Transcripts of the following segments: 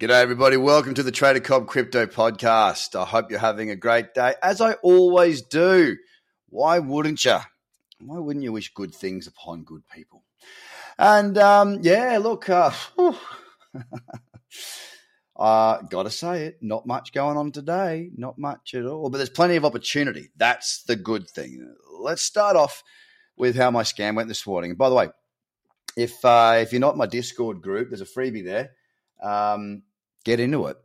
G'day, everybody. Welcome to the Trader Cobb Crypto Podcast. I hope you're having a great day, as I always do. Why wouldn't you? Why wouldn't you wish good things upon good people? And um, yeah, look, uh, uh, gotta say it, not much going on today, not much at all. But there's plenty of opportunity. That's the good thing. Let's start off with how my scam went this morning. And by the way, if uh, if you're not my Discord group, there's a freebie there. Um, get into it.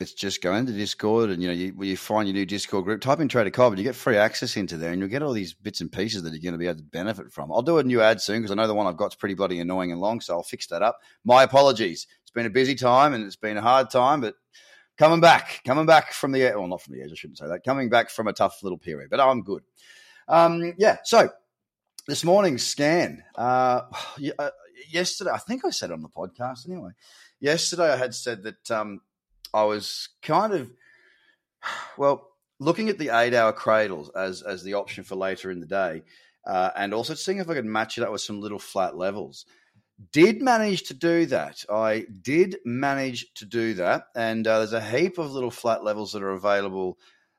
It's just go into Discord and you know you, you find your new Discord group, type in Trader Cobb, and you get free access into there, and you'll get all these bits and pieces that you're going to be able to benefit from. I'll do a new ad soon because I know the one I've got is pretty bloody annoying and long, so I'll fix that up. My apologies. It's been a busy time and it's been a hard time, but coming back, coming back from the well, not from the edge, I shouldn't say that. Coming back from a tough little period, but I'm good. Um, yeah. So this morning's scan. Uh, uh yesterday, I think I said on the podcast anyway yesterday I had said that um, I was kind of well looking at the eight-hour cradles as as the option for later in the day, uh, and also seeing if I could match it up with some little flat levels. Did manage to do that. I did manage to do that, and uh, there's a heap of little flat levels that are available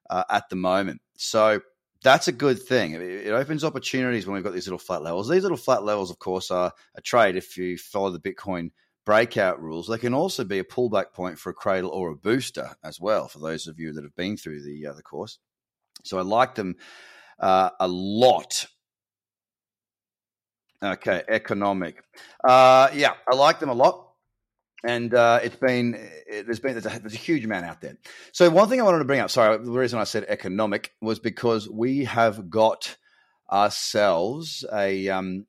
uh, at the moment. So that's a good thing. It opens opportunities when we've got these little flat levels. These little flat levels, of course, are a trade if you follow the Bitcoin breakout rules, they can also be a pullback point for a cradle or a booster as well. For those of you that have been through the uh, the course, so I like them uh, a lot. Okay, economic. Uh, yeah, I like them a lot, and uh, it's been it, there's been there's a, there's a, huge amount out there. So one thing I wanted to bring up, sorry, the reason I said economic was because we have got ourselves a um,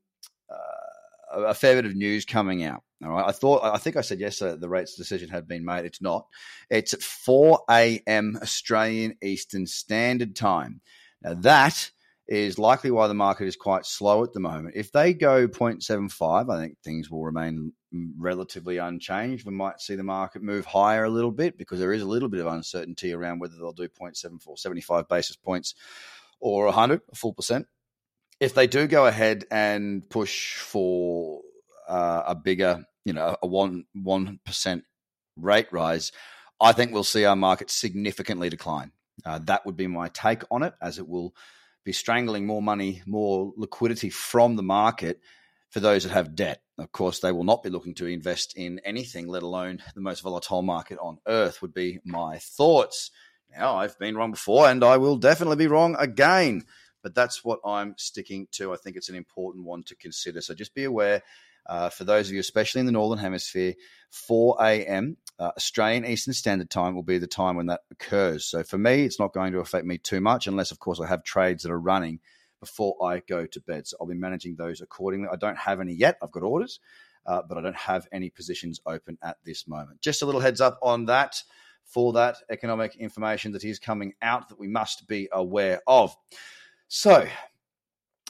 uh, a fair bit of news coming out. All right. I thought, I think I said yesterday the rates decision had been made. It's not. It's at 4 a.m. Australian Eastern Standard Time. Now, that is likely why the market is quite slow at the moment. If they go 0.75, I think things will remain relatively unchanged. We might see the market move higher a little bit because there is a little bit of uncertainty around whether they'll do 0.74, 75 basis points or 100, a full percent. If they do go ahead and push for uh, a bigger you know a one one percent rate rise, I think we'll see our market significantly decline. Uh, that would be my take on it, as it will be strangling more money, more liquidity from the market for those that have debt. Of course, they will not be looking to invest in anything, let alone the most volatile market on earth, would be my thoughts. Now, I've been wrong before, and I will definitely be wrong again. But that's what I'm sticking to. I think it's an important one to consider. So just be aware uh, for those of you, especially in the Northern Hemisphere, 4 a.m. Uh, Australian Eastern Standard Time will be the time when that occurs. So for me, it's not going to affect me too much unless, of course, I have trades that are running before I go to bed. So I'll be managing those accordingly. I don't have any yet. I've got orders, uh, but I don't have any positions open at this moment. Just a little heads up on that for that economic information that is coming out that we must be aware of. So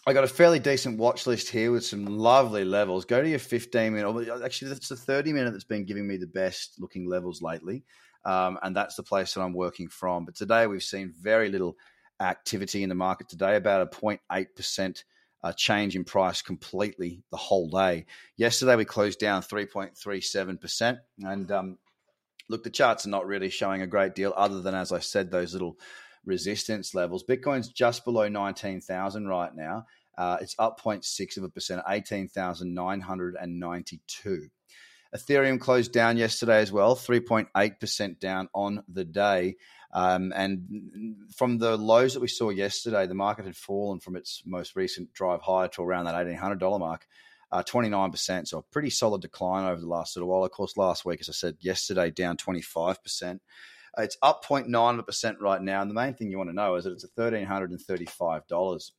I got a fairly decent watch list here with some lovely levels. Go to your 15 minute. Actually, that's the 30 minute that's been giving me the best looking levels lately. Um, and that's the place that I'm working from. But today we've seen very little activity in the market today, about a 0.8% uh, change in price completely the whole day. Yesterday we closed down 3.37%. And um, look, the charts are not really showing a great deal other than, as I said, those little resistance levels. Bitcoin's just below 19,000 right now. Uh, it's up 0.6 of a percent, 18,992. Ethereum closed down yesterday as well, 3.8% down on the day. Um, and from the lows that we saw yesterday, the market had fallen from its most recent drive higher to around that $1,800 mark. Uh, 29%, so a pretty solid decline over the last little while. Of course, last week, as I said yesterday, down 25%. It's up 0.9% right now. And the main thing you want to know is that it's at $1,335.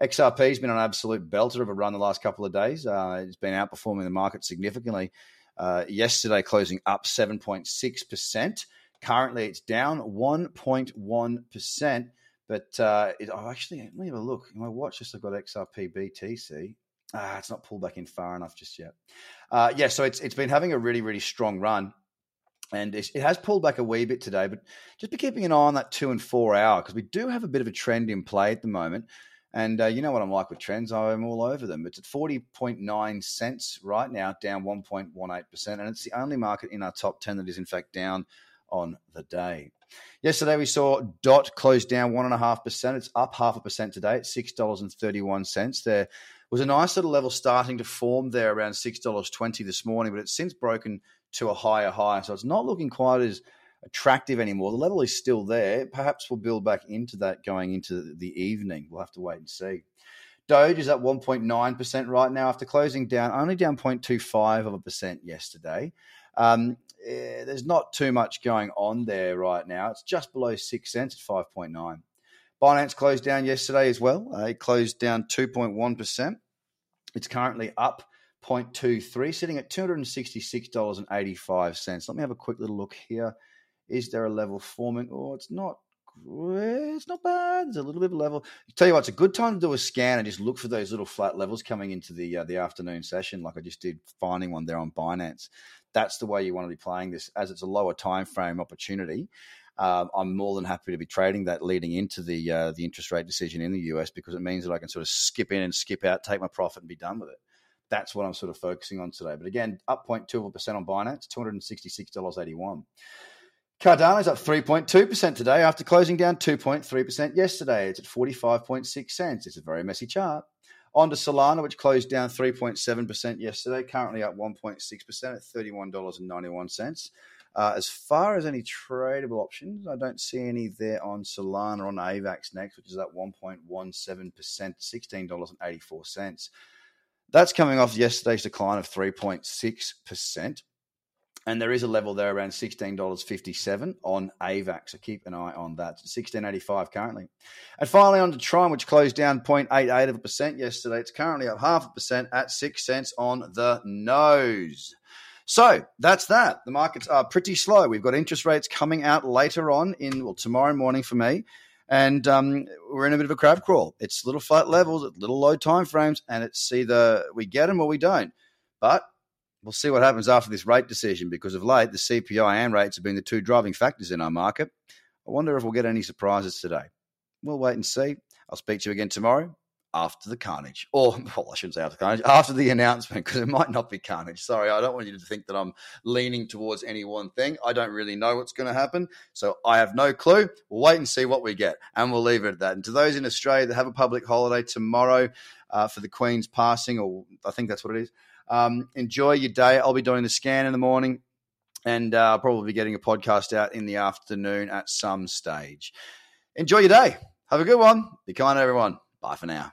XRP has been an absolute belter of a run the last couple of days. Uh, it's been outperforming the market significantly. Uh, yesterday, closing up 7.6%. Currently, it's down 1.1%. But uh, it, oh, actually, let me have a look. In my watch I've got XRP BTC. Ah, it's not pulled back in far enough just yet. Uh, yeah, so it's it's been having a really really strong run and it has pulled back a wee bit today, but just be keeping an eye on that two and four hour because we do have a bit of a trend in play at the moment. And uh, you know what I'm like with trends, I'm all over them. It's at 40.9 cents right now, down 1.18%. And it's the only market in our top 10 that is, in fact, down on the day. Yesterday, we saw DOT close down 1.5%. It's up half a percent today at $6.31. There was a nice little level starting to form there around $6.20 this morning, but it's since broken to a higher high. So it's not looking quite as attractive anymore. The level is still there. Perhaps we'll build back into that going into the evening. We'll have to wait and see. Doge is at 1.9% right now after closing down, only down 0.25 of a percent yesterday. Um, eh, there's not too much going on there right now. It's just below 6 cents at 5.9. Binance closed down yesterday as well. Uh, it closed down 2.1%. It's currently up 0.23, sitting at $266.85. Let me have a quick little look here. Is there a level forming? Oh, it's not. It's not bad. It's a little bit of level. Tell you what, it's a good time to do a scan and just look for those little flat levels coming into the uh, the afternoon session, like I just did, finding one there on Binance. That's the way you want to be playing this, as it's a lower time frame opportunity. Um, I'm more than happy to be trading that leading into the uh, the interest rate decision in the US because it means that I can sort of skip in and skip out, take my profit, and be done with it. That's what I'm sort of focusing on today. But again, up 0.2% on Binance, $266.81. Cardano is up 3.2% today after closing down 2.3% yesterday. It's at 45.6 cents. It's a very messy chart. On to Solana, which closed down 3.7% yesterday, currently up 1.6% at $31.91. Uh, as far as any tradable options, I don't see any there on Solana or on AVAX next, which is at 1.17%, $16.84. That's coming off yesterday's decline of 3.6%. And there is a level there around $16.57 on AVAX. So keep an eye on that. It's 1685 currently. And finally on to Tron, which closed down 0.88 of a percent yesterday. It's currently up half a percent at six cents on the nose. So that's that. The markets are pretty slow. We've got interest rates coming out later on in well tomorrow morning for me, and um, we're in a bit of a crab crawl. It's little flat levels at little low time frames, and it's either we get them or we don't. But we'll see what happens after this rate decision because of late the CPI and rates have been the two driving factors in our market. I wonder if we'll get any surprises today. We'll wait and see. I'll speak to you again tomorrow after the carnage, or well, I shouldn't say after the carnage, after the announcement, because it might not be carnage. Sorry, I don't want you to think that I'm leaning towards any one thing. I don't really know what's going to happen, so I have no clue. We'll wait and see what we get, and we'll leave it at that. And to those in Australia that have a public holiday tomorrow uh, for the Queen's passing, or I think that's what it is, um, enjoy your day. I'll be doing the scan in the morning, and uh, I'll probably be getting a podcast out in the afternoon at some stage. Enjoy your day. Have a good one. Be kind, everyone. Bye for now.